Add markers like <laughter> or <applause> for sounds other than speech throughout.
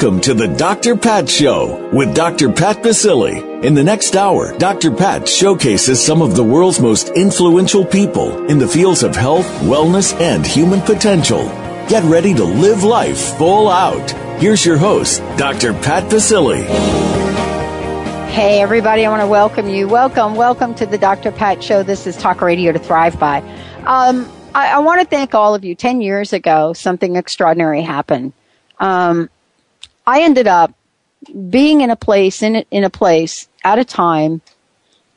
Welcome to the Dr. Pat Show with Dr. Pat Baccili. In the next hour, Dr. Pat showcases some of the world's most influential people in the fields of health, wellness, and human potential. Get ready to live life full out. Here's your host, Dr. Pat Baccili. Hey, everybody, I want to welcome you. Welcome, welcome to the Dr. Pat Show. This is Talk Radio to Thrive By. Um, I, I want to thank all of you. Ten years ago, something extraordinary happened. Um, I ended up being in a place in in a place at a time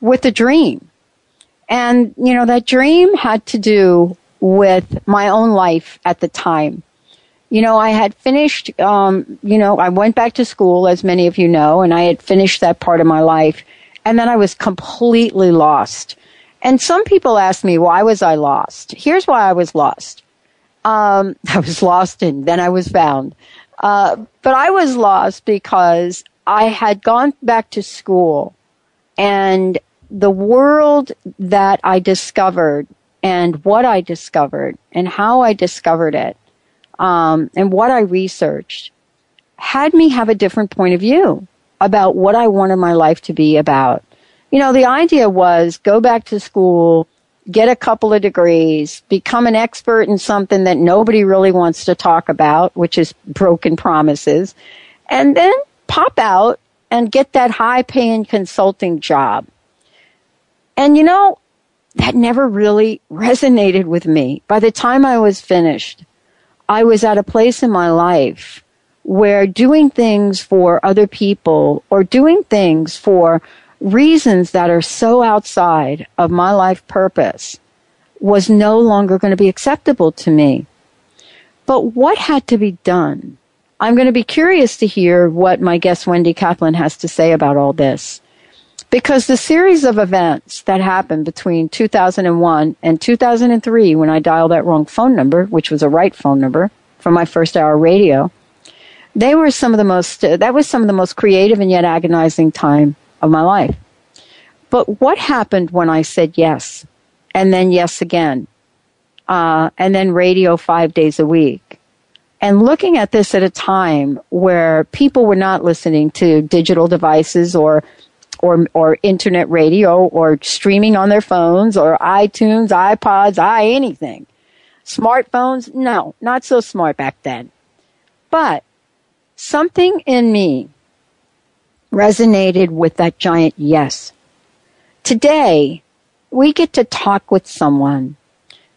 with a dream. And you know that dream had to do with my own life at the time. You know, I had finished um, you know, I went back to school as many of you know, and I had finished that part of my life and then I was completely lost. And some people ask me why was I lost? Here's why I was lost. Um, <laughs> I was lost and then I was found. Uh, but I was lost because I had gone back to school and the world that I discovered and what I discovered and how I discovered it um, and what I researched had me have a different point of view about what I wanted my life to be about. You know, the idea was go back to school, get a couple of degrees, become an expert in something that nobody really wants to talk about, which is broken promises, and then pop out and get that high paying consulting job. And you know, that never really resonated with me. By the time I was finished, I was at a place in my life where doing things for other people or doing things for reasons that are so outside of my life purpose was no longer going to be acceptable to me. But what had to be done? I'm going to be curious to hear what my guest Wendy Capland has to say about all this. Because the series of events that happened between 2001 and 2003 when I dialed that wrong phone number, which was a right phone number for my first hour radio, they were some of the most, uh, that was some of the most creative and yet agonizing time of my life. But what happened when I said yes and then yes again? Uh, and then radio five days a week. And looking at this at a time where people were not listening to digital devices or or or internet radio or streaming on their phones or iTunes, iPods, i anything. Smartphones, no, not so smart back then. But something in me resonated with that giant yes. Today, we get to talk with someone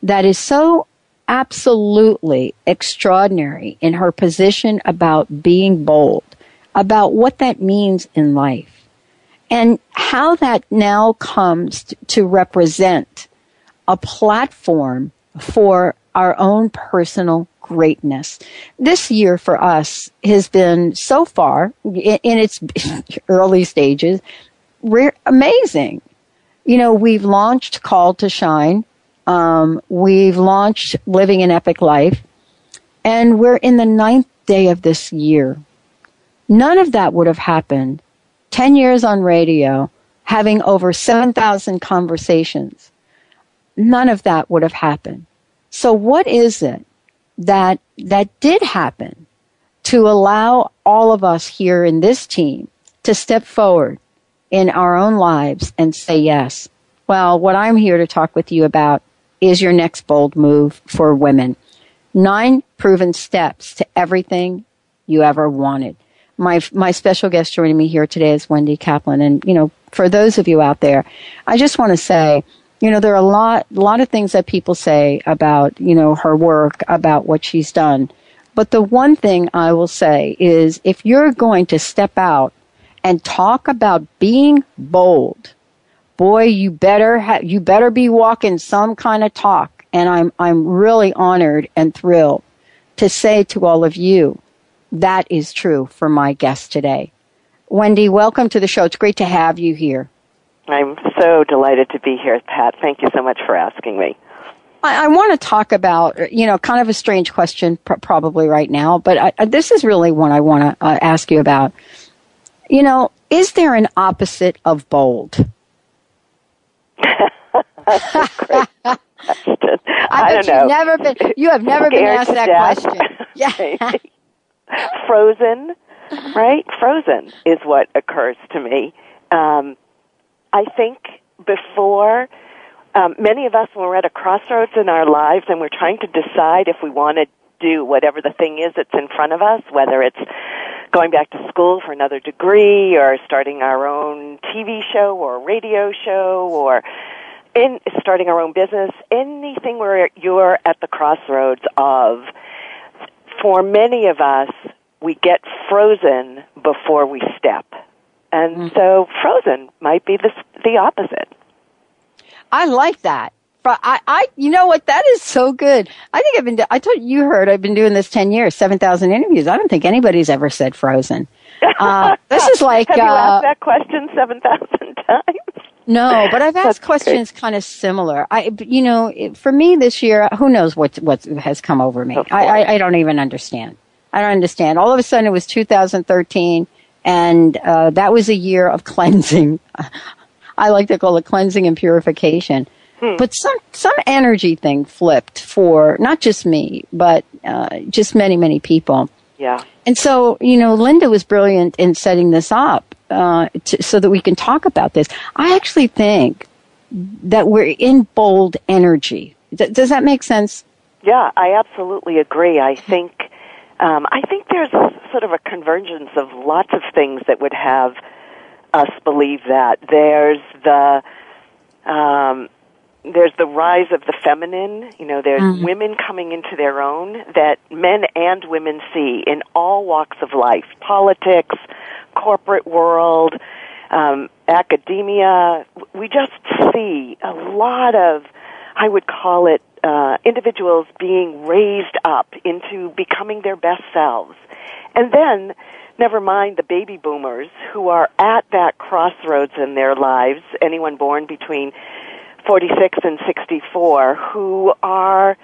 that is so absolutely extraordinary in her position about being bold, about what that means in life, and how that now comes to represent a platform for our own personal greatness. This year for us has been so far in, its <laughs> early stages, amazing. You know, we've launched Call to Shine. Um, we've launched Living an Epic Life. And we're in the ninth day of this year. None of that would have happened 10 years on radio, having over 7,000 conversations. None of that would have happened. So what is it that that did happen to allow all of us here in this team to step forward in our own lives and say yes. Well, what I'm here to talk with you about is your next bold move for women. Nine proven steps to everything you ever wanted. My, my special guest joining me here today is Wendy Capland. And, you know, for those of you out there, I just want to say, you know, there are a lot, lot of things that people say about, you know, her work, about what she's done. But the one thing I will say is if you're going to step out and talk about being bold, boy, you better ha- you better be walking some kind of talk. And I'm, I'm really honored and thrilled to say to all of you, that is true for my guest today. Wendy, welcome to the show. It's great to have you here. I'm so delighted to be here, Pat. Thank you so much for asking me. I, I want to talk about, you know, kind of a strange question pr- probably right now, but I, this is really one I want to uh, ask you about. You know, is there an opposite of bold? <laughs> I, I don't know. You've never been, you have never been asked that death. question. <laughs> Yeah. Frozen, right? Frozen is what occurs to me. Um, I think before um, many of us, when we're at a crossroads in our lives and we're trying to decide if we want to do whatever the thing is that's in front of us, whether it's going back to school for another degree or starting our own TV show or radio show or in starting our own business, anything where you're at the crossroads of, for many of us, we get frozen before we step. And mm-hmm. so frozen might be the, the opposite. I like that. But I, I, you know what? That is so good. I think I've been, I told you heard I've been doing this 10 years, 7,000 interviews. I don't think anybody's ever said frozen. Uh, <laughs> this is like, Have you uh, asked that question 7,000 <laughs> times? No, but I've <laughs> asked questions kind of similar. I, you know, for me this year, who knows what, what has come over me? I, I, I don't even understand. I don't understand. All of a sudden it was 2013 and, uh, that was a year of <laughs> cleansing. I like to call it cleansing and purification. Hmm. But some some energy thing flipped for not just me, but uh, just many many people. Yeah. And so you know, Linda was brilliant in setting this up uh, to, so that we can talk about this. I actually think that we're in bold energy. D- does that make sense? Yeah, I absolutely agree. I think um, I think there's sort of a convergence of lots of things that would have us believe that. There's the um, there's the rise of the feminine. You know, there's mm-hmm. women coming into their own that men and women see in all walks of life, politics, corporate world, um, academia. We just see a lot of, I would call it, uh, individuals being raised up into becoming their best selves. And then, never mind the baby boomers who are at that crossroads in their lives, anyone born between 46 and 64 who are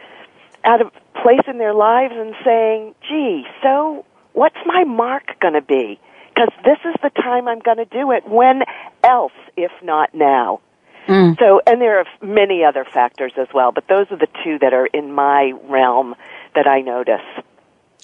at a place in their lives and saying, gee, so what's my mark going to be? Because this is the time I'm going to do it. When else, if not now? Mm. So, and there are many other factors as well, but those are the two that are in my realm that I notice.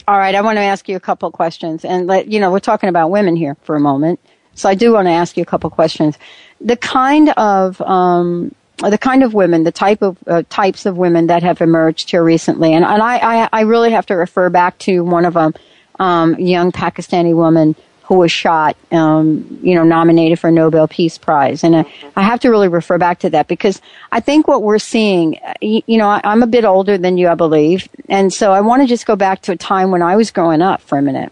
All right, I want to ask you a couple questions, and let you know we're talking about women here for a moment, so I do want to ask you a couple questions. The kind of um, the kind of women, the type of uh, types of women that have emerged here recently, and, and I, I, I really have to refer back to one of them, um, young Pakistani woman who was shot, um, you know, nominated for a Nobel Peace Prize, and I, I have to really refer back to that because I think what we're seeing, uh, you, you know, I, I'm a bit older than you, I believe, and so I want to just go back to a time when I was growing up for a minute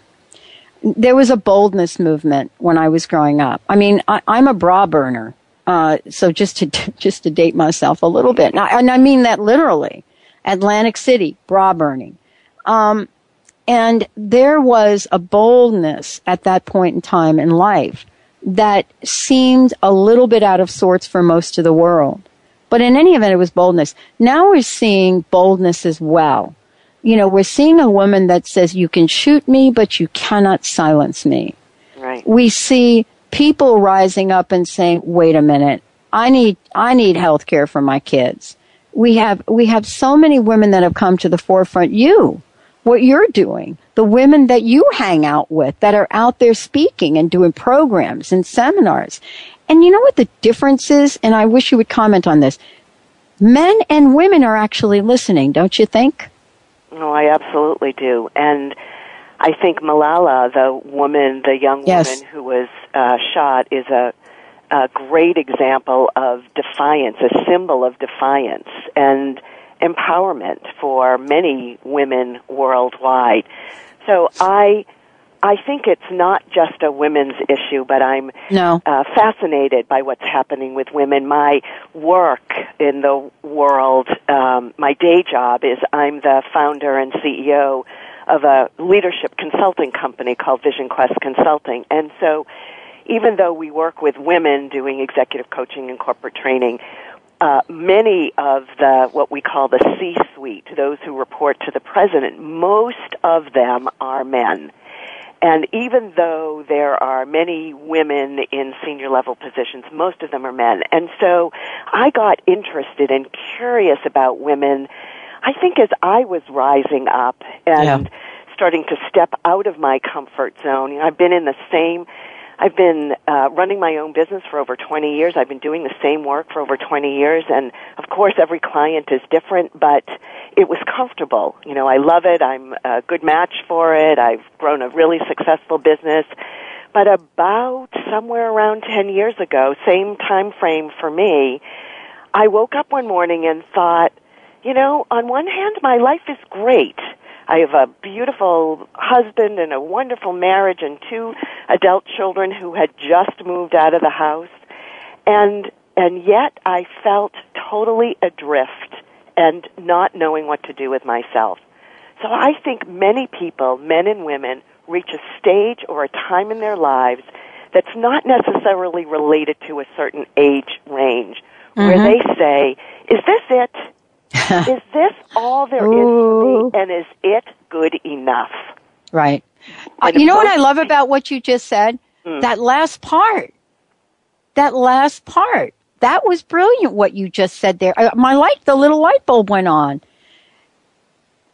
there was a boldness movement when I was growing up. I mean, I, I'm a bra burner. Uh, so just to <laughs> just to date myself a little bit, and I, and I mean that literally. Atlantic City, bra burning, um, and there was a boldness at that point in time in life that seemed a little bit out of sorts for most of the world. But in any event, it was boldness. Now we're seeing boldness as well. You know, we're seeing a woman that says, you can shoot me, but you cannot silence me. Right. We see people rising up and saying, wait a minute, I need, I need health care for my kids. We have, we have so many women that have come to the forefront. You, what you're doing, the women that you hang out with that are out there speaking and doing programs and seminars. And you know what the difference is? And I wish you would comment on this. Men and women are actually listening, don't you think? No, I absolutely do. And I think Malala, the woman, the young yes. woman who was uh, shot, is a, a great example of defiance, a symbol of defiance and empowerment for many women worldwide. So I, I think it's not just a women's issue, but I'm no. uh, fascinated by what's happening with women. My work in the world, um, my day job is I'm the founder and CEO of a leadership consulting company called Vision Quest Consulting. And so even though we work with women doing executive coaching and corporate training, uh, many of the what we call the C-suite, those who report to the president, most of them are men. And even though there are many women in senior level positions, most of them are men. And so I got interested and curious about women. I think as I was rising up and yeah. starting to step out of my comfort zone, you know, I've been in the same I've been uh, running my own business for over 20 years. I've been doing the same work for over 20 years, and of course, every client is different, but it was comfortable. You know, I love it. I'm a good match for it. I've grown a really successful business. But about somewhere around 10 years ago, same time frame for me, I woke up one morning and thought, you know, on one hand, my life is great. I have a beautiful husband and a wonderful marriage and two adult children who had just moved out of the house. And, and yet I felt totally adrift and not knowing what to do with myself. So I think many people, men and women, reach a stage or a time in their lives that's not necessarily related to a certain age range, mm-hmm. where they say, is this it? <laughs> is this all there is for me? And is it good enough? Right. You know what I love about what you just said? Mm. That last part. That last part. That was brilliant what you just said there. Uh, my light, the little light bulb went on.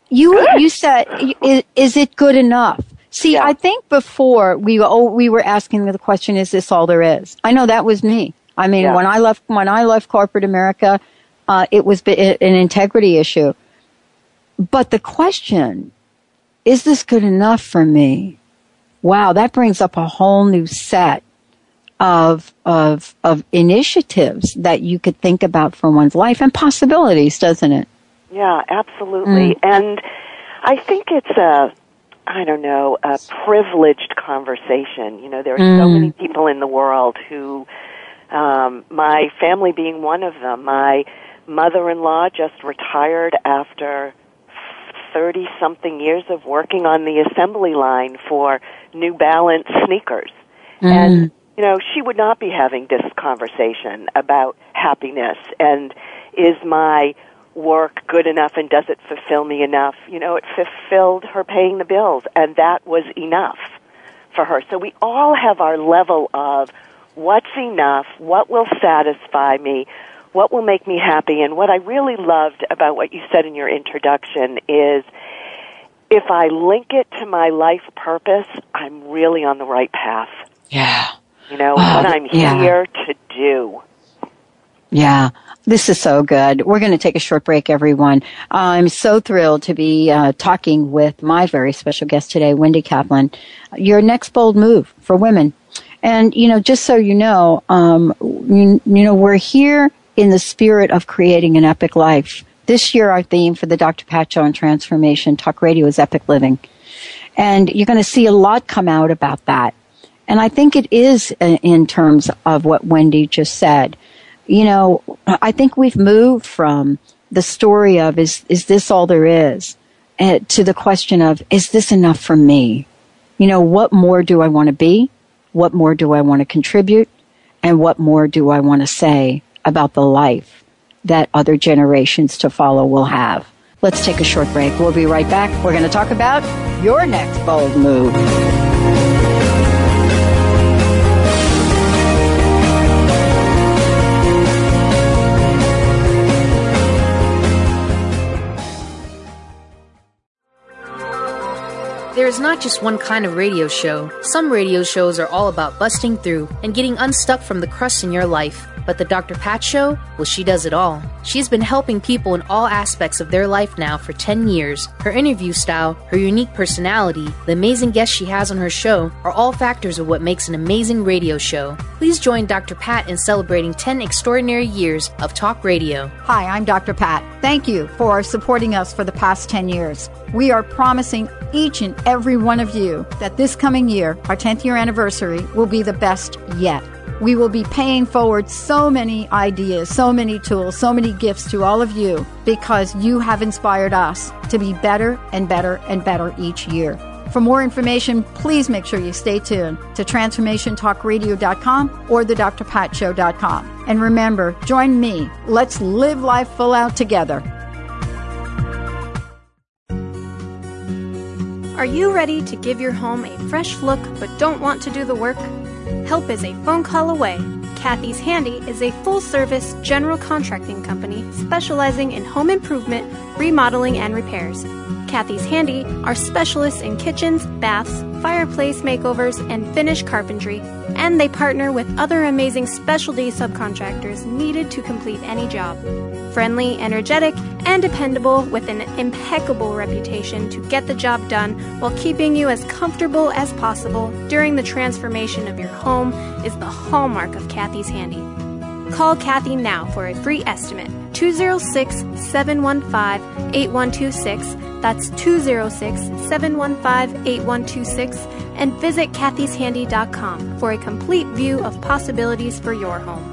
You, good. you said, is, is, it good enough? See, yeah. I think before we, oh, we were asking the question, is this all there is? I know that was me. I mean, yeah. when I left, when I left corporate America, uh, it was an integrity issue. But the question, is this good enough for me? Wow, that brings up a whole new set of of of initiatives that you could think about for one's life and possibilities, doesn't it? Yeah, absolutely. Mm. And I think it's a I don't know, a privileged conversation. You know, there are mm. so many people in the world who um my family being one of them. My mother-in-law just retired after 30 something years of working on the assembly line for New Balance sneakers. Mm. And, you know, she would not be having this conversation about happiness and is my work good enough and does it fulfill me enough? You know, it fulfilled her paying the bills and that was enough for her. So we all have our level of what's enough, what will satisfy me, what will make me happy. And what I really loved about what you said in your introduction is if I link it to my life purpose, I'm really on the right path. Yeah. You know, wow. what I'm yeah. here to do. Yeah, this is so good. We're going to take a short break, everyone. I'm so thrilled to be uh, talking with my very special guest today, Wendy Capland. Your next bold move for women. And, you know, just so you know, um, you, you know, we're here in the spirit of creating an epic life. This year, our theme for the Dr. Pat and Transformation Talk Radio is epic living. And you're going to see a lot come out about that. And I think it is uh, in terms of what Wendy just said. You know, I think we've moved from the story of is, is this all there is? Uh, to the question of, is this enough for me? You know, what more do I want to be? What more do I want to contribute? And what more do I want to say about the life that other generations to follow will have. Let's take a short break. We'll be right back. We're going to talk about your next bold move. There is not just one kind of radio show. Some radio shows are all about busting through and getting unstuck from the crust in your life. But the Dr. Pat Show? Well, she does it all. She's been helping people in all aspects of their life now for 10 years. Her interview style, her unique personality, the amazing guests she has on her show are all factors of what makes an amazing radio show. Please join Dr. Pat in celebrating 10 extraordinary years of talk radio. Hi, I'm Dr. Pat. Thank you for supporting us for the past 10 years. We are promising each and every one of you that this coming year, our 10th year anniversary, will be the best yet we will be paying forward so many ideas, so many tools, so many gifts to all of you because you have inspired us to be better and better and better each year. For more information, please make sure you stay tuned to transformationtalkradio.com or the drpatshow.com. And remember, join me. Let's live life full out together. Are you ready to give your home a fresh look but don't want to do the work? Help is a phone call away. Kathy's Handy is a full service general contracting company specializing in home improvement, remodeling, and repairs. Kathy's Handy are specialists in kitchens, baths, fireplace makeovers, and finish carpentry, and they partner with other amazing specialty subcontractors needed to complete any job. Friendly, energetic, and dependable with an impeccable reputation to get the job done while keeping you as comfortable as possible during the transformation of your home is the hallmark of Kathy's Handy. Call Kathy now for a free estimate. 206 715 8126 that's 206 715 8126 and visit kathyshandy.com for a complete view of possibilities for your home.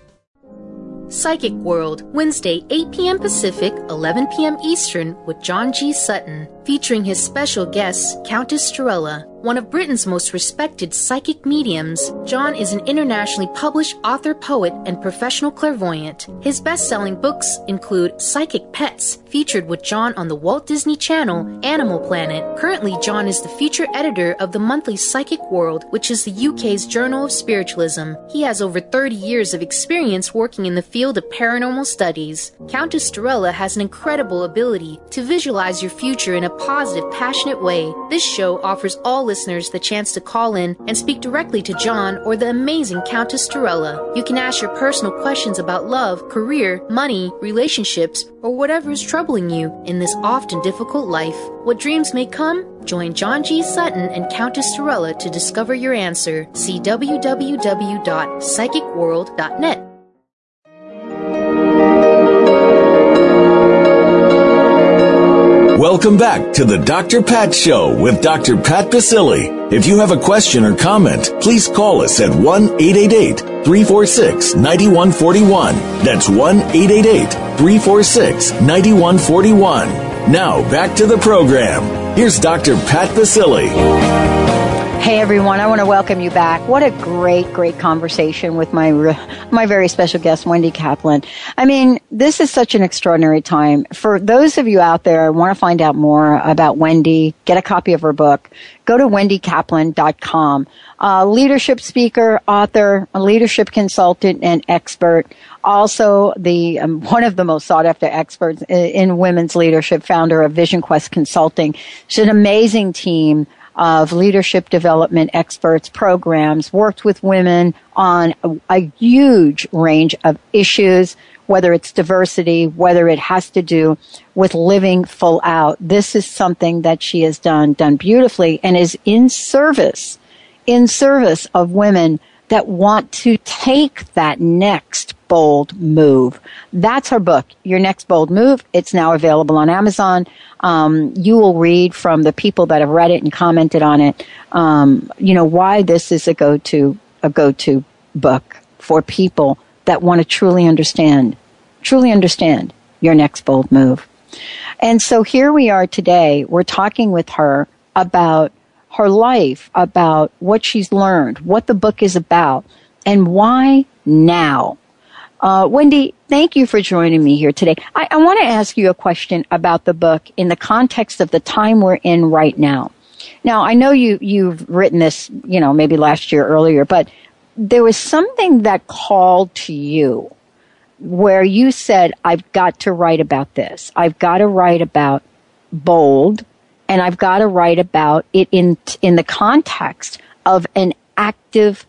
Psychic World, Wednesday, 8 p.m. Pacific, 11 p.m. Eastern, with John G. Sutton, featuring his special guest, Countess Strella. One of Britain's most respected psychic mediums, John is an internationally published author, poet, and professional clairvoyant. His best selling books include Psychic Pets, featured with John on the Walt Disney Channel, Animal Planet. Currently, John is the feature editor of the monthly Psychic World, which is the UK's Journal of Spiritualism. He has over 30 years of experience working in the field of paranormal studies. Countess Strella has an incredible ability to visualize your future in a positive, passionate way. This show offers all listeners the chance to call in and speak directly to John or the amazing Countess Strella. You can ask your personal questions about love, career, money, relationships, or whatever is troubling you in this often difficult life. What dreams may come? Join John G. Sutton and Countess Strella to discover your answer. See www.psychicworld.net. Welcome back to the Dr. Pat Show with Dr. Pat Baccili. If you have a question or comment, please call us at 1-888-346-9141. That's 1-888-346-9141. Now back to the program. Here's Dr. Pat Baccili. Hey everyone, I want to welcome you back. What a great, great conversation with my my very special guest, Wendy Capland. I mean, this is such an extraordinary time. For those of you out there who want to find out more about Wendy, get a copy of her book, go to wendycapland.com. Uh, leadership speaker, author, a leadership consultant, and expert. Also, the um, one of the most sought after experts in, in women's leadership, founder of Vision Quest Consulting. She's an amazing team of leadership development experts programs, worked with women on a, a, huge range of issues, whether it's diversity, whether it has to do with living full out. This is something that she has done, done beautifully and is in service, in service of women that want to take that next bold move. That's her book, Your Next Bold Move. It's now available on Amazon. Um, you will read from the people that have read it and commented on it. Um, you know why this is a go-to a go-to book for people that want to truly understand, truly understand your next bold move. And so here we are today. We're talking with her about her life, about what she's learned, what the book is about, and why now Uh, Wendy, thank you for joining me here today. I, I want to ask you a question about the book in the context of the time we're in right now. Now, I know you, you've written this, you know, maybe last year earlier, but there was something that called to you where you said, I've got to write about this. I've got to write about bold and I've got to write about it in, in the context of an active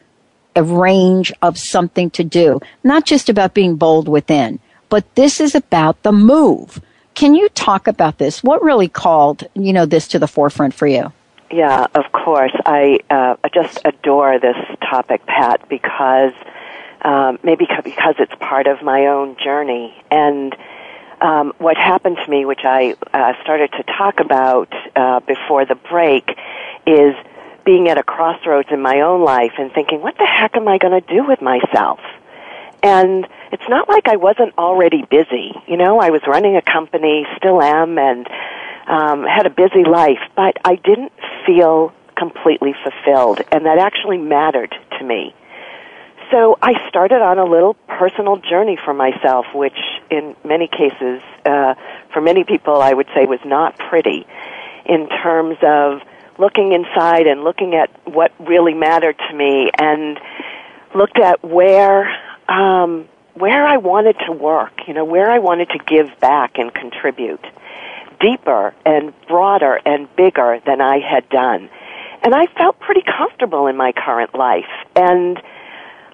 a range of something to do. Not just about being bold within, but this is about the move. Can you talk about this? What really called, you know, this to the forefront for you? Yeah, of course. I uh, just adore this topic, Pat, because um, maybe because it's part of my own journey. And um, what happened to me, which I uh, started to talk about uh, before the break, is being at a crossroads in my own life and thinking, what the heck am I going to do with myself? And it's not like I wasn't already busy. You know, I was running a company, still am, and um, had a busy life, but I didn't feel completely fulfilled, and that actually mattered to me. So I started on a little personal journey for myself, which in many cases, uh, for many people, I would say was not pretty in terms of looking inside and looking at what really mattered to me and looked at where um, where I wanted to work, you know, where I wanted to give back and contribute deeper and broader and bigger than I had done. And I felt pretty comfortable in my current life. And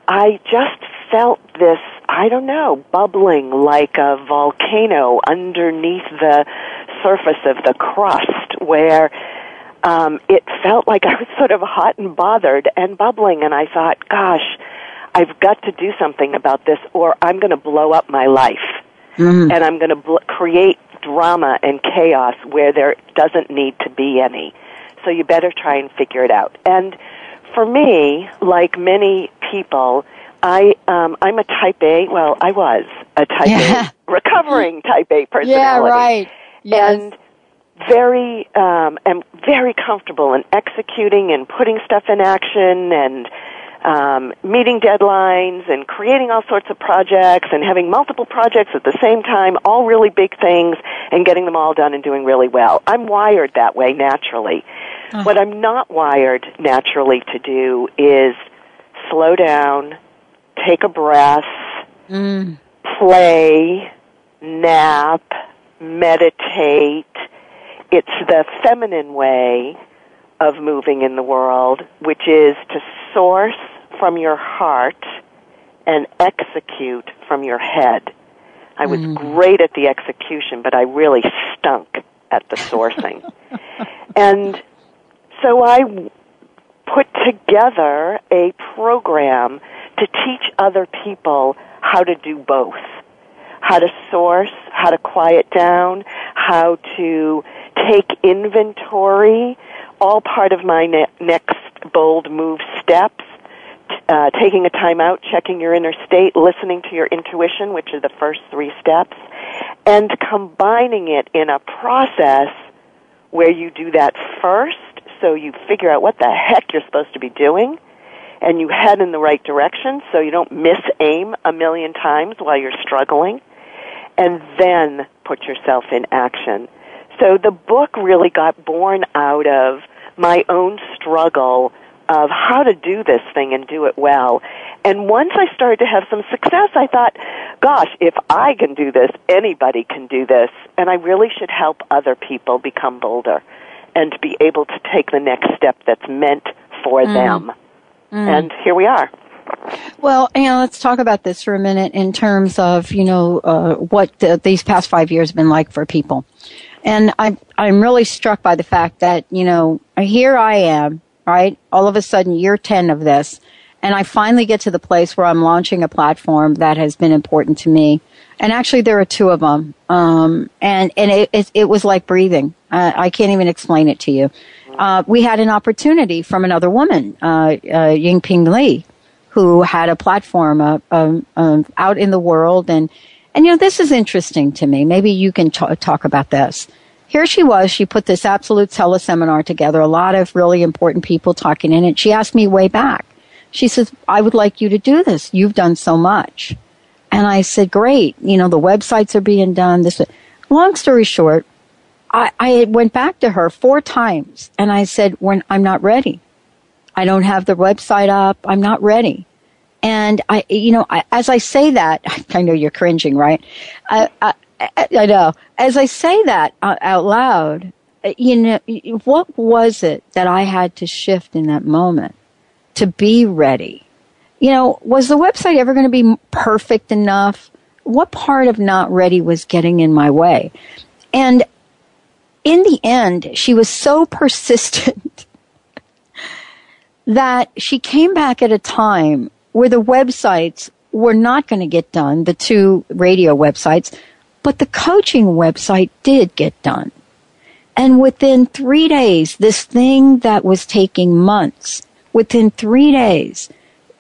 I just felt this, I don't know, bubbling like a volcano underneath the surface of the crust where um, it felt like <laughs> I was sort of hot and bothered and bubbling, and I thought, gosh, I've got to do something about this, or I'm going to blow up my life, mm-hmm. and I'm going to bl- create drama and chaos where there doesn't need to be any. So you better try and figure it out. And for me, like many people, I um, I'm a Type A. Well, I was a Type yeah. A, recovering Type A personality. Yeah, right. Yes. And very um, am very comfortable in executing and putting stuff in action and um, meeting deadlines and creating all sorts of projects and having multiple projects at the same time, all really big things, and getting them all done and doing really well. I'm wired that way naturally. Uh-huh. What I'm not wired naturally to do is slow down, take a breath, mm. play, nap, meditate, it's the feminine way of moving in the world, which is to source from your heart and execute from your head. I was mm. great at the execution, but I really stunk at the sourcing. <laughs> and so I put together a program to teach other people how to do both. How to source, how to quiet down, how to take inventory, all part of my ne- next bold move steps. Uh, taking a time out, checking your inner state, listening to your intuition, which are the first three steps, and combining it in a process where you do that first, so you figure out what the heck you're supposed to be doing, and you head in the right direction so you don't miss aim a million times while you're struggling, and then put yourself in action. So the book really got born out of my own struggle of how to do this thing and do it well. And once I started to have some success, I thought, gosh, if I can do this, anybody can do this. And I really should help other people become bolder and be able to take the next step that's meant for mm. them. Mm. And here we are. Well, know, let's talk about this for a minute in terms of, you know, uh, what the, these past five years have been like for people. And I'm, I'm really struck by the fact that, you know, here I am, right? All of a sudden, year 10 of this. And I finally get to the place where I'm launching a platform that has been important to me. And actually, there are two of them. Um, and, and it, it, it, was like breathing. Uh, I can't even explain it to you. Uh, we had an opportunity from another woman, uh, uh Ying Ping Li, who had a platform uh, um, um, out in the world and and you know, this is interesting to me. Maybe you can t- talk about this. Here she was. She put this absolute teleseminar together. A lot of really important people talking in it. She asked me way back. She says, I would like you to do this. You've done so much. And I said, great. You know, the websites are being done. This, long story short, I, I went back to her four times and I said, when I'm not ready. I don't have the website up. I'm not ready. And I, you know, I, as I say that, <laughs> I know you're cringing, right? I, I, I know. As I say that out loud, uh, you know, what was it that I had to shift in that moment to be ready? You know, was the website ever going to be perfect enough? What part of not ready was getting in my way? And in the end, she was so <laughs> persistent that she came back at a time where the websites were not going to get done, the two radio websites, but the coaching website did get done. And within three days, this thing that was taking months, within three days,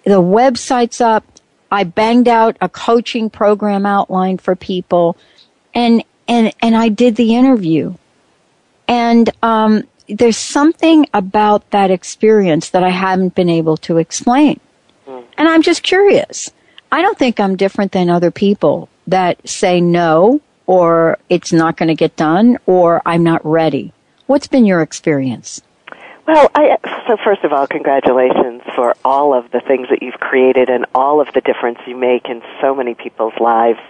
the website's up. I banged out a coaching program outline for people and, and, and I did the interview. And, um, there's something about that experience that I haven't been able to explain. And I'm just curious. I don't think I'm different than other people that say no or it's not going to get done or I'm not ready. What's been your experience? Well, I, so first of all, congratulations for all of the things that you've created and all of the difference you make in so many people's lives.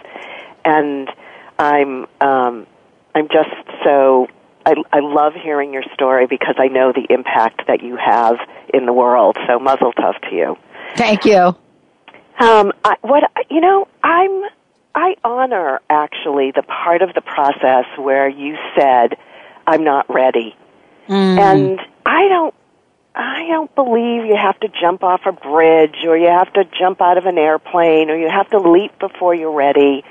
And I'm, um, I'm just so I, I love hearing your story because I know the impact that you have in the world. So muzzle tough to you. Thank you. Um, I, what you know, I'm I honor actually the part of the process where you said, "I'm not ready," mm. and I don't. I don't believe you have to jump off a bridge or you have to jump out of an airplane or you have to leap before you're ready.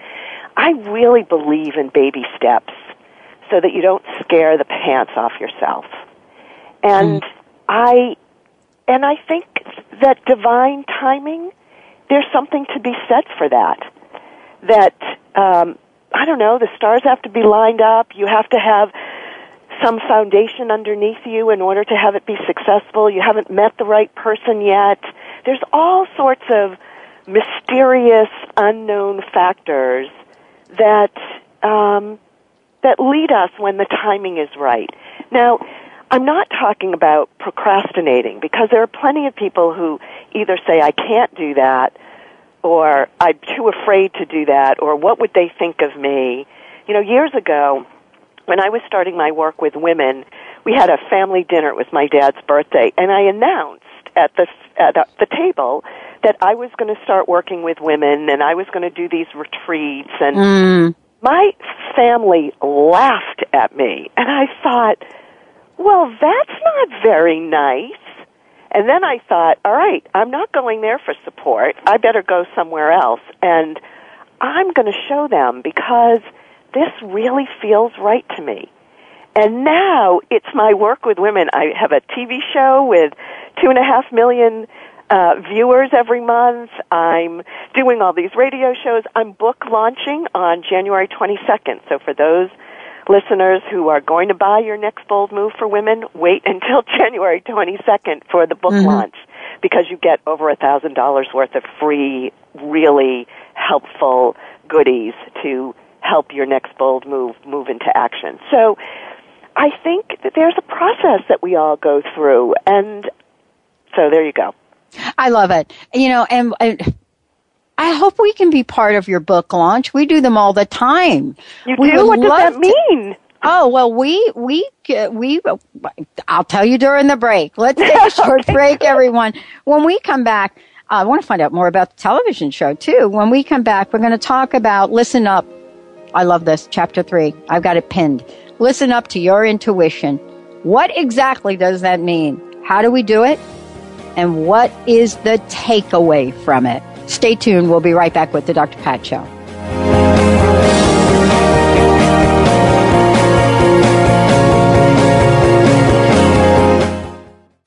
I really believe in baby steps so that you don't scare the pants off yourself. And mm. I and I think that divine timing there's something to be said for that. That um I don't know, the stars have to be lined up, you have to have some foundation underneath you in order to have it be successful. You haven't met the right person yet. There's all sorts of mysterious, unknown factors that um, that lead us when the timing is right. Now, I'm not talking about procrastinating because there are plenty of people who either say, I can't do that, or I'm too afraid to do that, or what would they think of me? You know, years ago, when I was starting my work with women, we had a family dinner. It was my dad's birthday, and I announced at the at the table that I was going to start working with women, and I was going to do these retreats, and mm my family laughed at me and I thought, well, that's not very nice. And then I thought, all right, I'm not going there for support. I better go somewhere else. And I'm going to show them because this really feels right to me. And now it's my work with women. I have a TV show with two and a half million uh, viewers every month. I'm doing all these radio shows. I'm book launching on January 22nd. So for those listeners who are going to buy your next bold move for women, wait <laughs> until January 22nd for the book mm-hmm. launch because you get over a thousand dollars worth of free, really helpful goodies to help your next bold move move into action. So I think that there's a process that we all go through and so there you go. I love it. You know, and, and I hope we can be part of your book launch. We do them all the time. You we do? What does that mean? To, oh well, we we we. I'll tell you during the break. Let's take a <laughs> short okay. break, everyone. When we come back, uh, I want to find out more about the television show too. When we come back, we're going to talk about listen up. I love this chapter three. I've got it pinned. Listen up to your intuition. What exactly does that mean? How do we do it? and what is the takeaway from it? Stay tuned. We'll be right back with the Dr. Pat Show.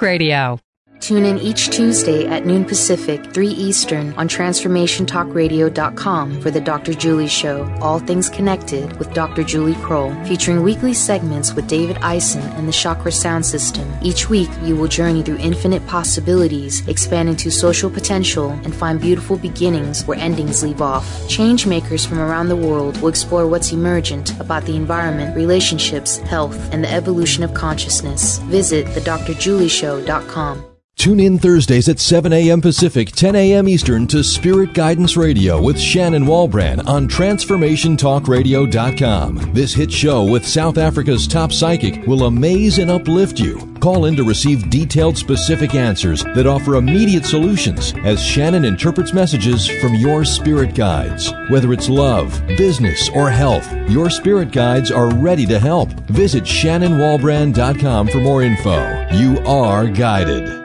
Radio. Tune in each Tuesday at noon Pacific, 3 Eastern on TransformationTalkRadio.com for the Dr. Julie Show, All Things Connected with Dr. Julie Krull, featuring weekly segments with David Ison and the Chakra Sound System. Each week, you will journey through infinite possibilities, expand into social potential, and find beautiful beginnings where endings leave off. Change makers from around the world will explore what's emergent about the environment, relationships, health, and the evolution of consciousness. Visit thedrjulieshow.com. Tune in Thursdays at 7 a.m. Pacific, 10 a.m. Eastern to Spirit Guidance Radio with Shannon Walbrand on TransformationTalkRadio.com. This hit show with South Africa's top psychic will amaze and uplift you. Call in to receive detailed, specific answers that offer immediate solutions as Shannon interprets messages from your spirit guides. Whether it's love, business, or health, your spirit guides are ready to help. Visit ShannonWalbrand.com for more info. You are guided.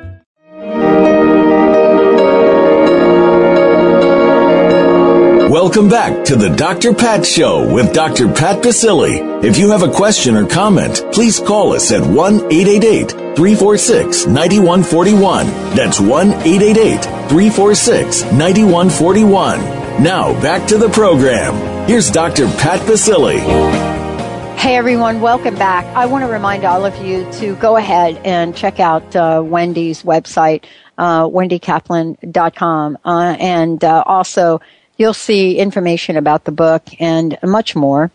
Welcome back to the Dr. Pat Show with Dr. Pat Baccili. If you have a question or comment, please call us at 1-888-346-9141. That's 1-888-346-9141. Now back to the program. Here's Dr. Pat Baccili. Hey everyone, welcome back. I want to remind all of you to go ahead and check out uh, Wendy's website, uh, wendycapland.com, uh, and uh, also you'll see information about the book and much more.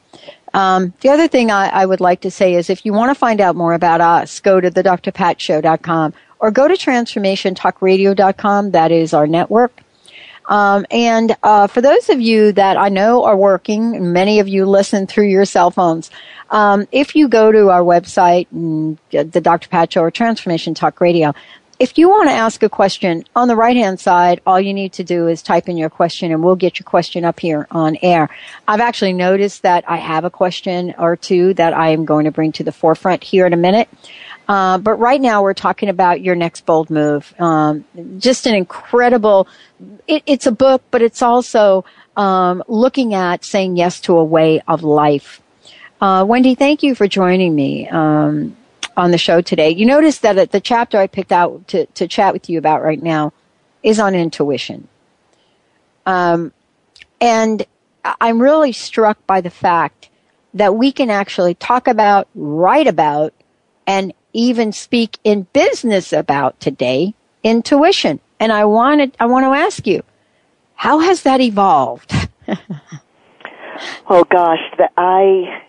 Um, the other thing I, I, would like to say is if you want to find out more about us, go to the drpatshow.com or go to transformationtalkradio.com. That is our network. Um, and uh, for those of you that I know are working, many of you listen through your cell phones. Um, if you go to our website, the Dr. Pat Show or Transformation Talk Radio, if you want to ask a question on the right hand side, all you need to do is type in your question and we'll get your question up here on air. I've actually noticed that I have a question or two that I am going to bring to the forefront here in a minute. Uh, but right now we're talking about your next bold move. Um, just an incredible, it, it's a book, but it's also um, looking at saying yes to a way of life. Uh, Wendy, thank you for joining me. Um, on the show today. You notice that the chapter I picked out to, to chat with you about right now is on intuition. Um, and I'm really struck by the fact that we can actually talk about, write about, and even speak in business about today intuition. And I wanted, I want to ask you, how has that evolved? <laughs> oh gosh, that I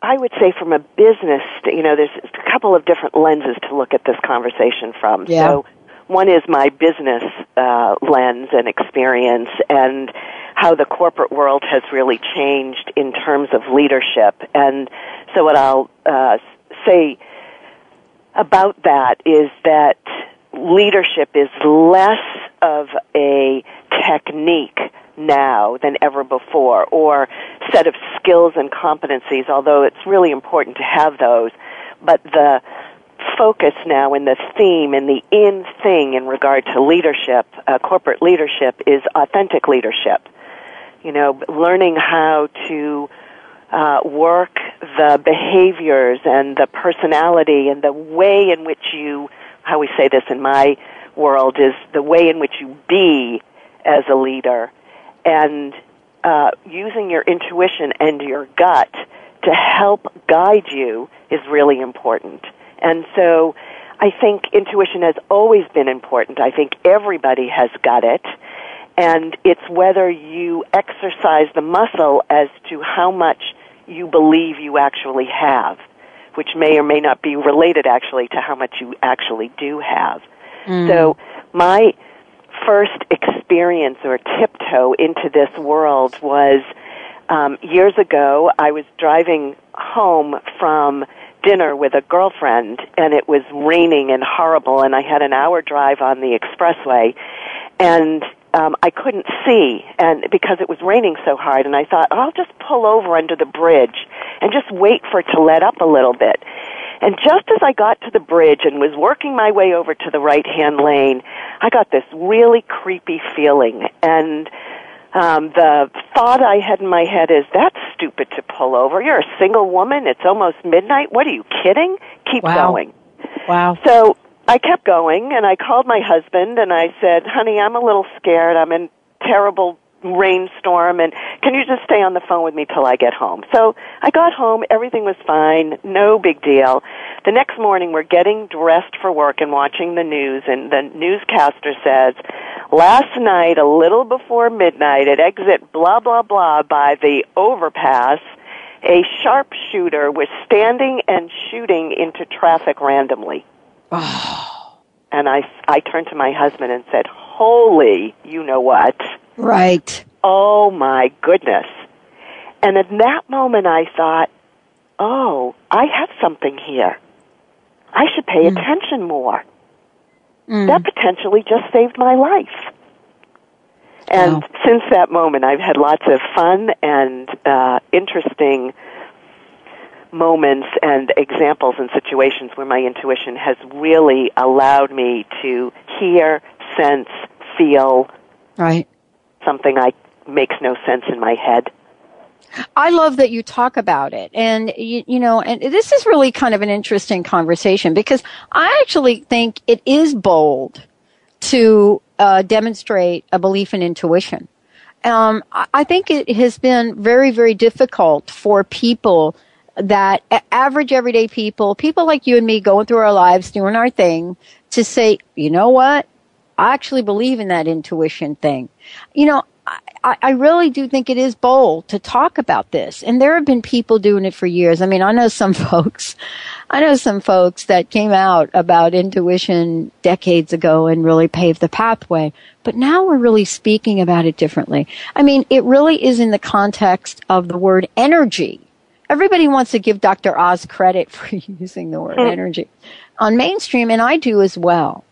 I would say from a business, you know, there's a couple of different lenses to look at this conversation from. Yeah. So one is my business uh, lens and experience and how the corporate world has really changed in terms of leadership. And so what I'll uh, say about that is that leadership is less of a technique now than ever before, or set of skills and competencies, although it's really important to have those. But the focus now in the theme and the in thing in regard to leadership, uh, corporate leadership, is authentic leadership. You know, learning how to uh, work the behaviors and the personality and the way in which you, how we say this in my world, is the way in which you be as a leader and uh, using your intuition and your gut to help guide you is really important. And so I think intuition has always been important. I think everybody has got it. And it's whether you exercise the muscle as to how much you believe you actually have, which may or may not be related actually to how much you actually do have. Mm. So my first experience or tiptoe into this world was um, years ago. I was driving home from dinner with a girlfriend and it was raining and horrible and I had an hour drive on the expressway and um I couldn't see and because it was raining so hard and I thought I'll just pull over under the bridge and just wait for it to let up a little bit. And just as I got to the bridge and was working my way over to the right hand lane, I got this really creepy feeling and um, the thought I had in my head is, that's stupid to pull over. You're a single woman. It's almost midnight. What are you kidding? Keep wow. going. Wow. So I kept going and I called my husband and I said, honey, I'm a little scared. I'm in terrible rainstorm and can you just stay on the phone with me till I get home? So I got home, everything was fine, no big deal. The next morning we're getting dressed for work and watching the news and the newscaster says, last night a little before midnight at exit blah blah blah by the overpass, a sharpshooter was standing and shooting into traffic randomly. Oh. And I, I turned to my husband and said, holy, you know what? Right. Oh my goodness. And in that moment I thought, oh, I have something here. I should pay mm. attention more. Mm. That potentially just saved my life. And wow. since that moment, I've had lots of fun and uh, interesting moments and examples and situations where my intuition has really allowed me to hear, sense, feel, right something I makes no sense in my head. I love that you talk about it. And, you, you, know, and this is really kind of an interesting conversation because I actually think it is bold to uh, demonstrate a belief in intuition. Um, I think it has been very, very difficult for people that average everyday people, people like you and me going through our lives, doing our thing, to say, you know what? I actually believe in that intuition thing. You know, I, I, really do think it is bold to talk about this. And there have been people doing it for years. I mean, I know some <laughs> folks, I know some folks that came out about intuition decades ago and really paved the pathway. But now we're really speaking about it differently. I mean, it really is in the context of the word energy. Everybody wants to give Dr. Oz credit <laughs> for using the word mm. energy on mainstream, and I do as well.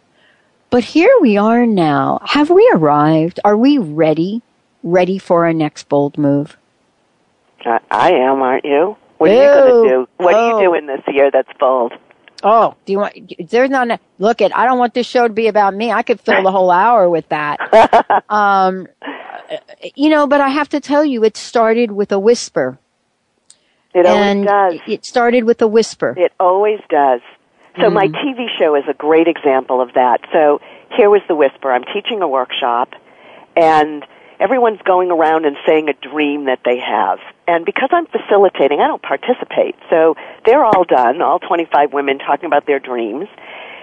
But here we are now. Have we arrived? Are we ready? Ready for our next bold move? I, I am, aren't you? What are you going to do? What oh. are you doing this year that's bold? Oh, do you want? There's not. A, look, it. I don't want this show to be about me. I could fill the whole <laughs> hour with that. <laughs> um, you know, but I have to tell you, it started with a whisper. It and always does. It started with a whisper. It always does. So mm-hmm. my TV show is a great example of that. So here was the whisper. I'm teaching a workshop and everyone's going around and saying a dream that they have. And because I'm facilitating, I don't participate. So they're all done, all 25 women talking about their dreams.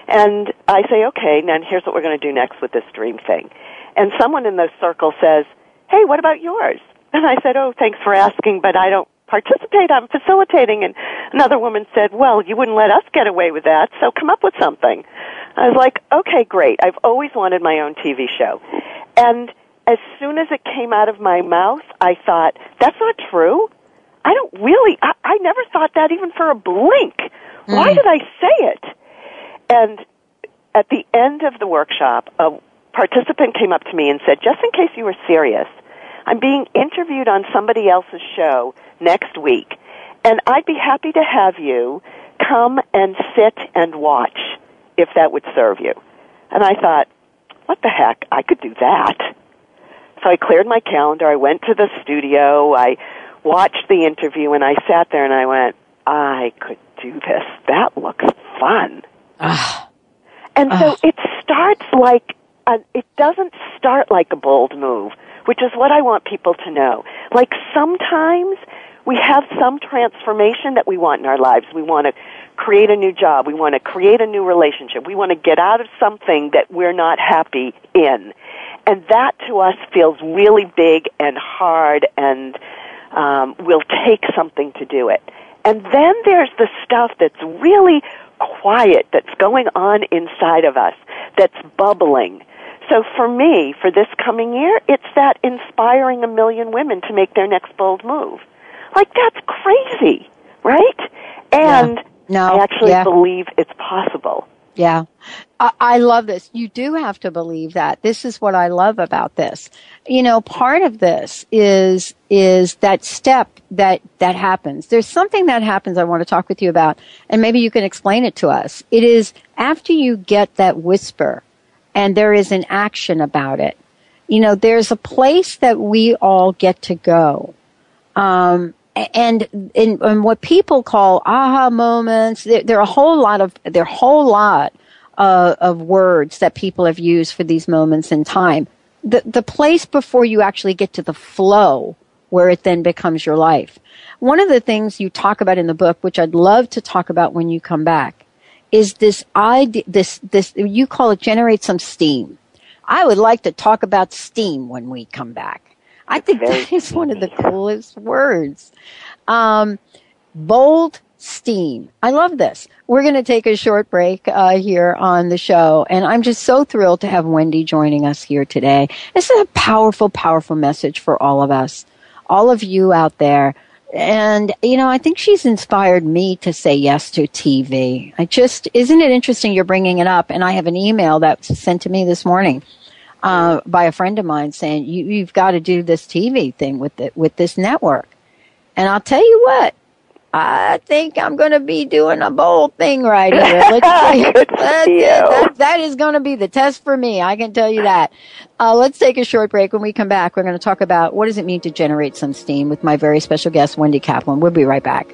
And I say, okay, now here's what we're going to do next with this dream thing. And someone in the circle says, hey, what about yours? And I said, oh, thanks for asking, but I don't participate. I'm facilitating. And another woman said, well, you wouldn't let us get away with that, so come up with something. I was like, okay, great. I've always wanted my own TV show. And as soon as it came out of my mouth, I thought, that's not true. I don't really, I, I never thought that even for a blink. Mm. Why did I say it? And at the end of the workshop, a participant came up to me and said, just in case you were serious, I'm being interviewed on somebody else's show next week, and I'd be happy to have you come and sit and watch if that would serve you. And I thought, what the heck? I could do that. So I cleared my calendar. I went to the studio. I watched the interview and I sat there and I went, I could do this. That looks fun. Ah. And so it starts like, a, it doesn't start like a bold move, which is what I want people to know. Like sometimes we have some transformation that we want in our lives. We want to create a new job. We want to create a new relationship. We want to get out of something that we're not happy in. And that to us feels really big and hard and um, will take something to do it. And then there's the stuff that's really quiet that's going on inside of us, that's bubbling. So for me, for this coming year, it's that inspiring a million women to make their next bold move. Like that's crazy, right? And yeah. No, I actually yeah. believe it's possible. Yeah. I, I love this. You do have to believe that. This is what I love about this. You know, part of this is, is that step that, that happens. There's something that happens I want to talk with you about, and maybe you can explain it to us. It is after you get that whisper and there is an action about it. You know, there's a place that we all get to go. Um, and in, in, what people call aha moments, there, there, are a whole lot of there are a whole lot uh, of words that people have used for these moments in time. The the place before you actually get to the flow where it then becomes your life. One of the things you talk about in the book, which I'd love to talk about when you come back, is this idea. This this you call it generate some steam. I would like to talk about steam when we come back I think that is one of the coolest words. Um, bold steam. I love this. We're going to take a short break uh, here on the show, and I'm just so thrilled to have Wendy joining us here today. This is a powerful, powerful message for all of us, all of you out there. And, you know, I think she's inspired me to say yes to TV. I just, isn't it interesting you're bringing it up? And I have an email that was sent to me this morning uh, by a friend of mine saying, you, you've got to do this TV thing with the, with this network. And I'll tell you what, I think I'm going to be doing a bold thing right here. <laughs> Let's that, that is going to be the test for me. I can tell you that. Uh, let's take a short break. When we come back, we're going to talk about what does it mean to generate some steam with my very special guest, Wendy Capland. We'll be right back.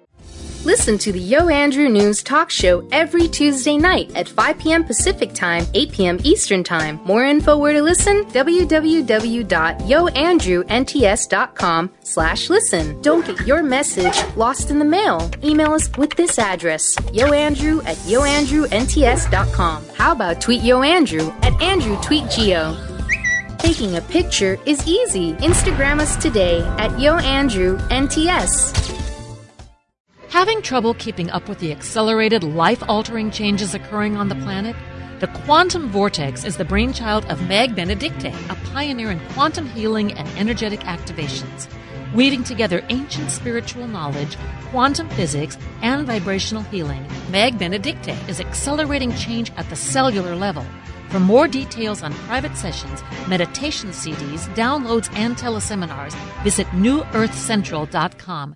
Listen to the Yo Andrew News Talk Show every Tuesday night at 5 p.m. Pacific Time, 8 p.m. Eastern Time. More info where to listen? www.yoandrewnts.com slash listen. Don't get your message lost in the mail. Email us with this address, yoandrew at yoandrewnts.com. How about tweet Yo Andrew at andrewtweetgeo? Taking a picture is easy. Instagram us today at YoAndrewNTS. Having trouble keeping up with the accelerated, life altering changes occurring on the planet? The quantum vortex is the brainchild of Meg Benedicte, a pioneer in quantum healing and energetic activations. Weaving together ancient spiritual knowledge, quantum physics, and vibrational healing, Meg Benedicte is accelerating change at the cellular level. For more details on private sessions, meditation CDs, downloads, and teleseminars, visit newearthcentral.com.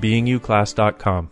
beinguclass.com.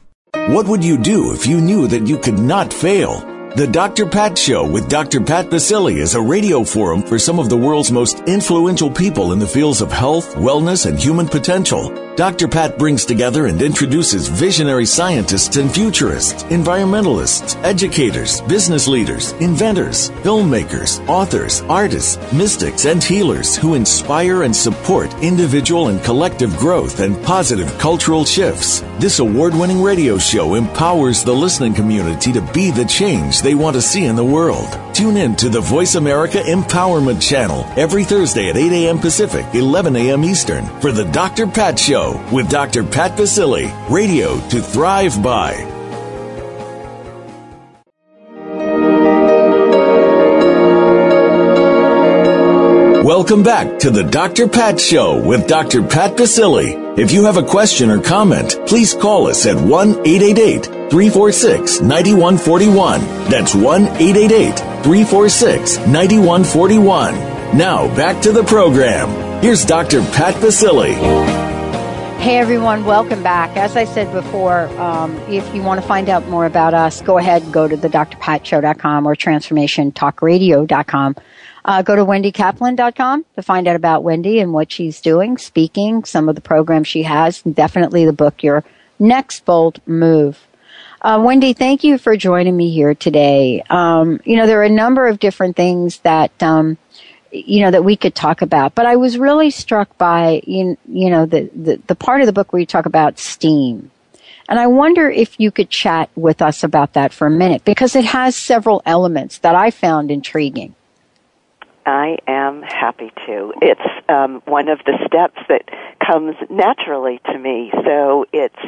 What would you do if you knew that you could not fail? The Dr. Pat Show with Dr. Pat Baccili is a radio forum for some of the world's most influential people in the fields of health, wellness, and human potential. Dr. Pat brings together and introduces visionary scientists and futurists, environmentalists, educators, business leaders, inventors, filmmakers, authors, artists, mystics, and healers who inspire and support individual and collective growth and positive cultural shifts. This award winning radio show empowers the listening community to be the change they want to see in the world. Tune in to the Voice America Empowerment Channel every Thursday at 8 a.m. Pacific, 11 a.m. Eastern for the Dr. Pat Show with Dr. Pat Baccili. Radio to thrive by. Welcome back to the Dr. Pat Show with Dr. Pat Baccili. If you have a question or comment, please call us at 1 888 346 9141. That's 1 888 346 9141. Now back to the program. Here's Dr. Pat Baccili. Hey everyone, welcome back. As I said before, um, if you want to find out more about us, go ahead and go to the drpatshow.com or transformationtalkradio.com. Uh, go to wendycapland.com to find out about Wendy and what she's doing, speaking, some of the programs she has, and definitely the book, Your Next Bold Move. Uh, Wendy, thank you for joining me here today. Um, you know, there are a number of different things that, um, you know, that we could talk about, but I was really struck by, you, you know, the, the, the part of the book where you talk about STEAM. And I wonder if you could chat with us about that for a minute because it has several elements that I found intriguing. I am happy to. It's um, one of the steps that comes naturally to me. So it's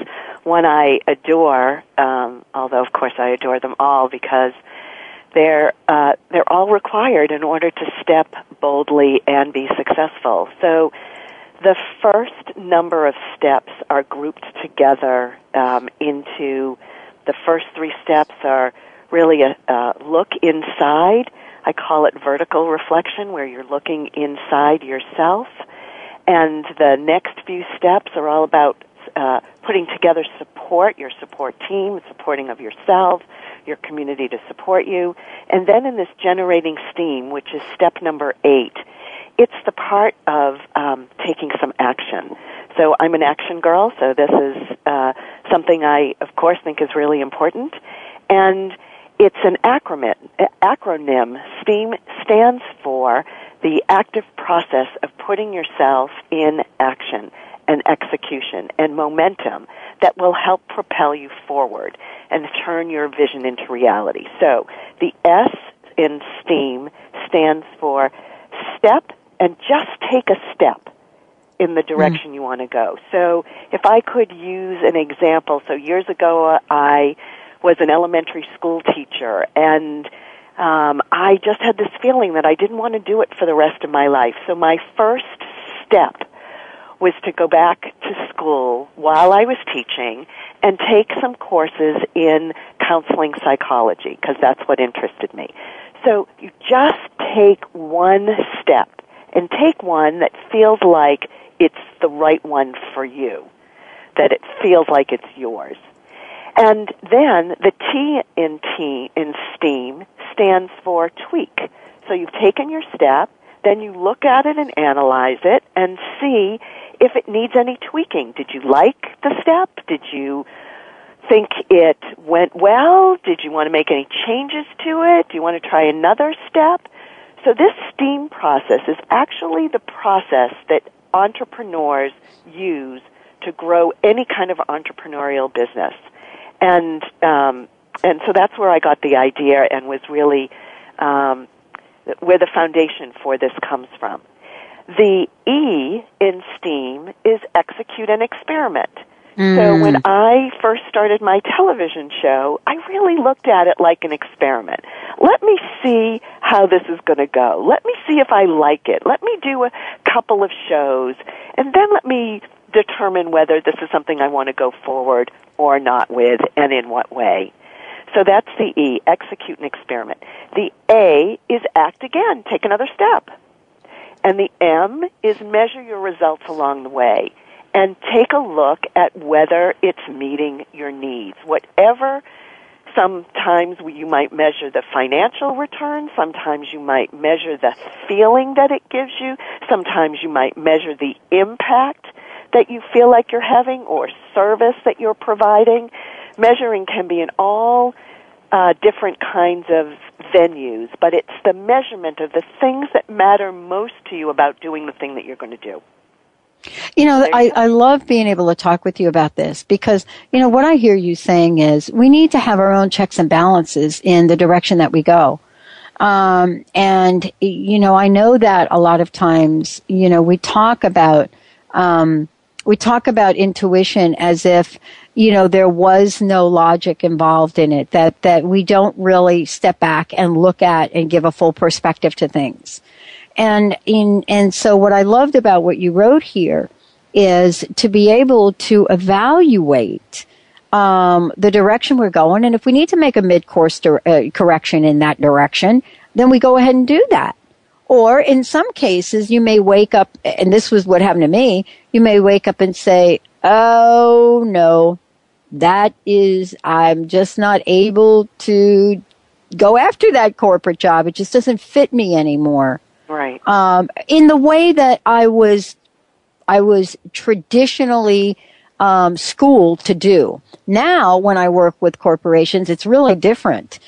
one I adore. Um, although, of course, I adore them all because they're uh, they're all required in order to step boldly and be successful. So the first number of steps are grouped together um, into the first three steps are really a, a look inside I call it vertical reflection, where you're looking inside yourself. And the next few steps are all about uh, putting together support, your support team, supporting of yourself, your community to support you. And then in this generating steam, which is step number eight, it's the part of um, taking some action. So I'm an action girl, so this is uh, something I, of course, think is really important. And it's an acronym. Acronym. STEAM stands for the active process of putting yourself in action and execution and momentum that will help propel you forward and turn your vision into reality. So the S in STEAM stands for step and just take a step in the direction mm. you want to go. So if I could use an example, so years ago I was an elementary school teacher and um, I just had this feeling that I didn't want to do it for the rest of my life. So my first step was to go back to school while I was teaching and take some courses in counseling psychology because that's what interested me. So you just take one step and take one that feels like it's the right one for you, that it feels like it's yours. And then the T in T in STEAM stands for tweak. So you've taken your step, then you look at it and analyze it and see if it needs any tweaking. Did you like the step? Did you think it went well? Did you want to make any changes to it? Do you want to try another step? So this STEAM process is actually the process that entrepreneurs use to grow any kind of entrepreneurial business and um, and so that's where I got the idea and was really um, where the foundation for this comes from. The E in STEAM is execute and experiment. Mm. So when I first started my television show, I really looked at it like an experiment. Let me see how this is going to go. Let me see if I like it. Let me do a couple of shows and then let me determine whether this is something I want to go forward or not with and in what way. So that's the E, execute an experiment. The A is act again, take another step. And the M is measure your results along the way and take a look at whether it's meeting your needs. Whatever sometimes you might measure the financial return, sometimes you might measure the feeling that it gives you, sometimes you might measure the impact that you feel like you're having or service that you're providing. Measuring can be in all uh, different kinds of venues, but it's the measurement of the things that matter most to you about doing the thing that you're going to do. You know, I, I love being able to talk with you about this because, you know, what I hear you saying is we need to have our own checks and balances in the direction that we go. Um, and, you know, I know that a lot of times, you know, we talk about, um, we talk about intuition as if, you know, there was no logic involved in it, that, that we don't really step back and look at and give a full perspective to things. And in, and so what I loved about what you wrote here is to be able to evaluate, um, the direction we're going. And if we need to make a mid-course di- uh, correction in that direction, then we go ahead and do that. Or in some cases, you may wake up, and this was what happened to me, you may wake up and say, oh no, that is, I'm just not able to go after that corporate job. It just doesn't fit me anymore. Right. Um, in the way that I was, I was traditionally um, schooled to do. Now, when I work with corporations, it's really different.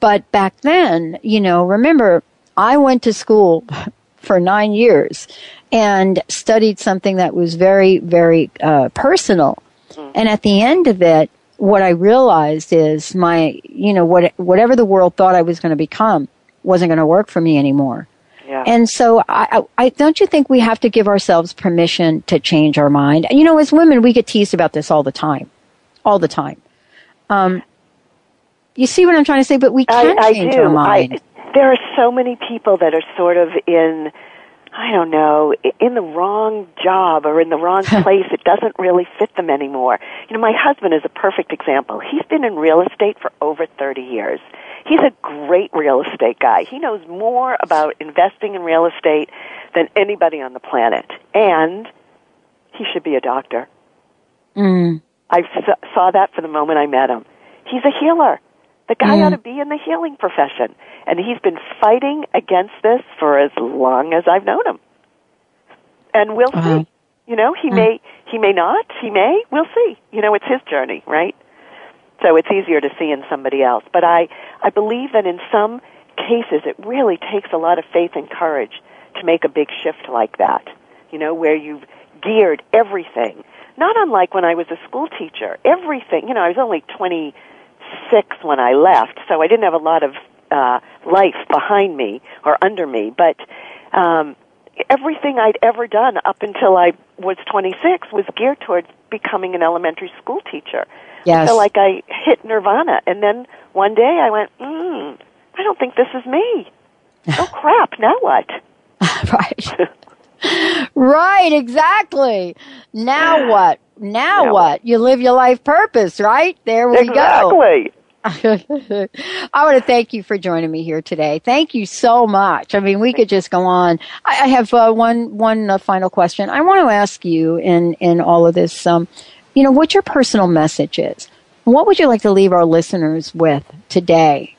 But back then, you know, remember, I went to school <laughs> for nine years and studied something that was very, very uh, personal. And at the end of it, what I realized is my, you know, what, whatever the world thought I was going to become wasn't going to work for me anymore. Yeah. And so I, I, don't you think we have to give ourselves permission to change our mind? And you know, as women, we get teased about this all the time, all the time. Um, you see what I'm trying to say? But we can I, change do. our mind. There are so many people that are sort of in, I don't know, in the wrong job or in the wrong <laughs> place. It doesn't really fit them anymore. You know, my husband is a perfect example. He's been in real estate for over 30 years. He's a great real estate guy. He knows more about investing in real estate than anybody on the planet. And he should be a doctor. Mm. I saw that from the moment I met him. He's a healer. The guy Mm. ought to be in the healing profession. And he's been fighting against this for as long as I've known him. And we'll Wow. see. You know, he uh-huh. may he may not, he may, we'll see. You know, it's his journey, right? So it's easier to see in somebody else. But I I believe that in some cases it really takes a lot of faith and courage to make a big shift like that. You know, where you've geared everything. Not unlike when I was a school teacher. Everything, you know, I was only 26 when I left, so I didn't have a lot of uh life behind me or under me, but um everything I'd ever done up until I was 26 was geared towards becoming an elementary school teacher. Yes. Feel like I hit nirvana, and then one day I went, mm, I don't think this is me. oh <laughs> crap! Now what? <laughs> right. right, exactly. Now <sighs> what? Now Now what? You live your life purpose, right? There we go. exactly. I want to thank you for joining me here today. Thank you so much. I mean, we could just go on. I, have uh, one one uh, final question. I want to ask you in in all of this. Um, you know, what your personal message is. What would you like to leave our listeners with today?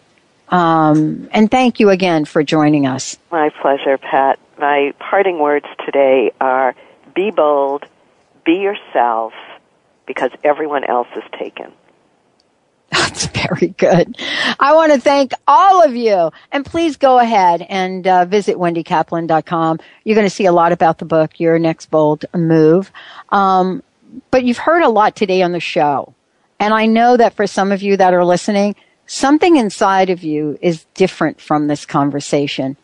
Um, and thank you again for joining us. My pleasure, Pat. My parting words today are: be bold, be yourself, because everyone else is taken. That's very good. I want to thank all of you. And please go ahead and uh, visit wendycapland.com. You're going to see a lot about the book, Your Next Bold Move. Um, but you've heard a lot today on the show. And I know that for some of you that are listening, something inside of you is different from this conversation.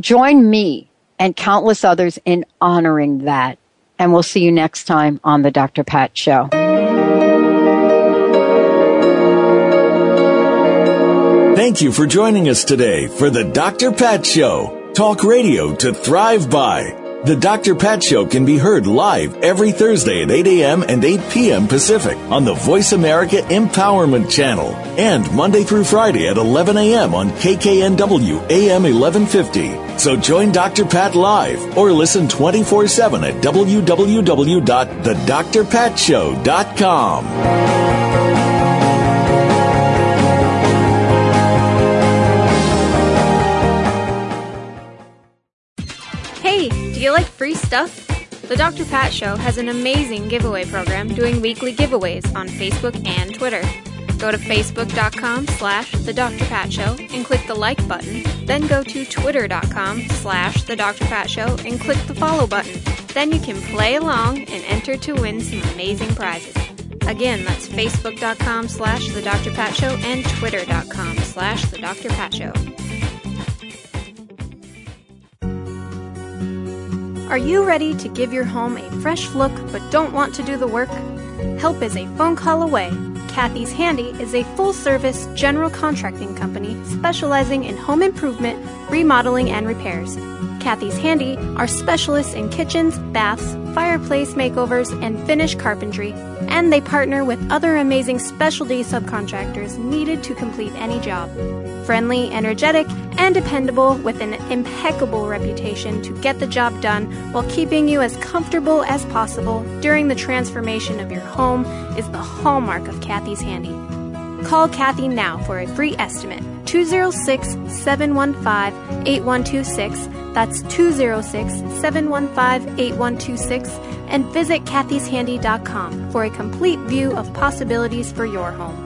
Join me and countless others in honoring that. And we'll see you next time on the Dr. Pat Show. Thank you for joining us today for the Dr. Pat Show. Talk radio to thrive by. The Dr. Pat Show can be heard live every Thursday at 8 a.m. and 8 p.m. Pacific on the Voice America Empowerment Channel and Monday through Friday at 11 a.m. on KKNW AM 1150. So join Dr. Pat live or listen 24 7 at www.thedrpatshow.com. you like free stuff? The Dr. Pat Show has an amazing giveaway program doing weekly giveaways on Facebook and Twitter. Go to facebook.com slash the Dr. Pat Show and click the like button. Then go to twitter.com slash the Dr. Pat Show and click the follow button. Then you can play along and enter to win some amazing prizes. Again, that's facebook.com slash the Dr. Pat Show and twitter.com slash the Dr. Pat Show. Are you ready to give your home a fresh look but don't want to do the work? Help is a phone call away. Kathy's Handy is a full service general contracting company specializing in home improvement, remodeling, and repairs. Kathy's Handy are specialists in kitchens, baths, fireplace makeovers, and finish carpentry, and they partner with other amazing specialty subcontractors needed to complete any job. Friendly, energetic, and dependable with an impeccable reputation to get the job done while keeping you as comfortable as possible during the transformation of your home is the hallmark of Kathy's Handy. Call Kathy now for a free estimate 206 715 8126. That's 206 715 8126. And visit kathyshandy.com for a complete view of possibilities for your home.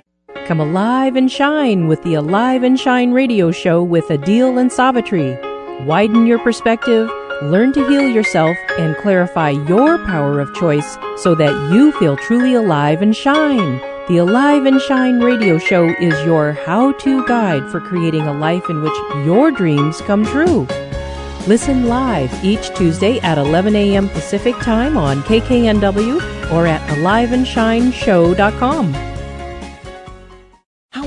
Come alive and shine with the Alive and Shine radio show with Adil and Savitri. Widen your perspective, learn to heal yourself, and clarify your power of choice so that you feel truly alive and shine. The Alive and Shine radio show is your how to guide for creating a life in which your dreams come true. Listen live each Tuesday at 11 a.m. Pacific Time on KKNW or at aliveandshineshow.com.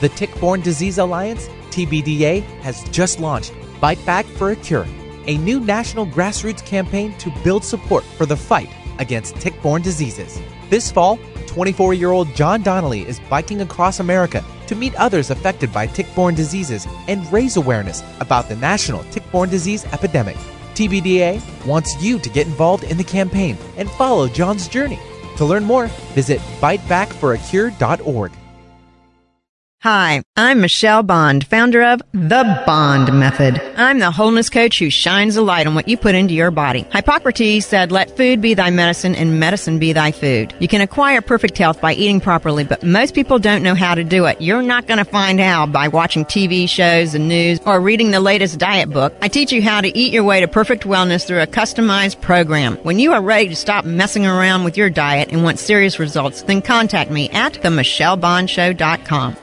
The Tick-Borne Disease Alliance, TBDA, has just launched Bite Back for a Cure, a new national grassroots campaign to build support for the fight against tick-borne diseases. This fall, 24 year old John Donnelly is biking across America to meet others affected by tick borne diseases and raise awareness about the national tick borne disease epidemic. TBDA wants you to get involved in the campaign and follow John's journey. To learn more, visit bitebackforacure.org. Hi, I'm Michelle Bond, founder of The Bond Method. I'm the wholeness coach who shines a light on what you put into your body. Hippocrates said, let food be thy medicine and medicine be thy food. You can acquire perfect health by eating properly, but most people don't know how to do it. You're not going to find how by watching TV shows and news or reading the latest diet book. I teach you how to eat your way to perfect wellness through a customized program. When you are ready to stop messing around with your diet and want serious results, then contact me at themichellebondshow.com.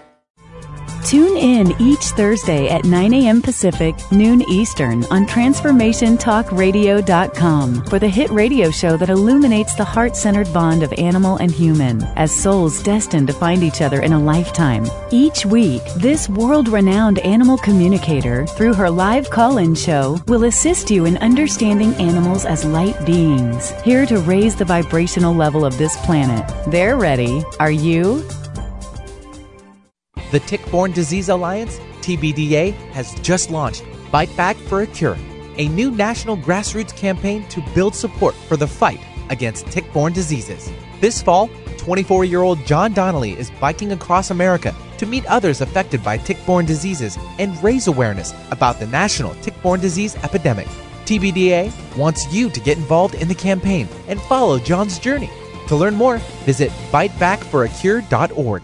Tune in each Thursday at 9 a.m. Pacific, noon Eastern on TransformationTalkRadio.com for the hit radio show that illuminates the heart centered bond of animal and human as souls destined to find each other in a lifetime. Each week, this world renowned animal communicator, through her live call in show, will assist you in understanding animals as light beings, here to raise the vibrational level of this planet. They're ready. Are you? The Tick-Borne Disease Alliance, TBDA, has just launched Bite Back for a Cure, a new national grassroots campaign to build support for the fight against tick-borne diseases. This fall, 24 year old John Donnelly is biking across America to meet others affected by tick-borne diseases and raise awareness about the national tick-borne disease epidemic. TBDA wants you to get involved in the campaign and follow John's journey. To learn more, visit bitebackforacure.org.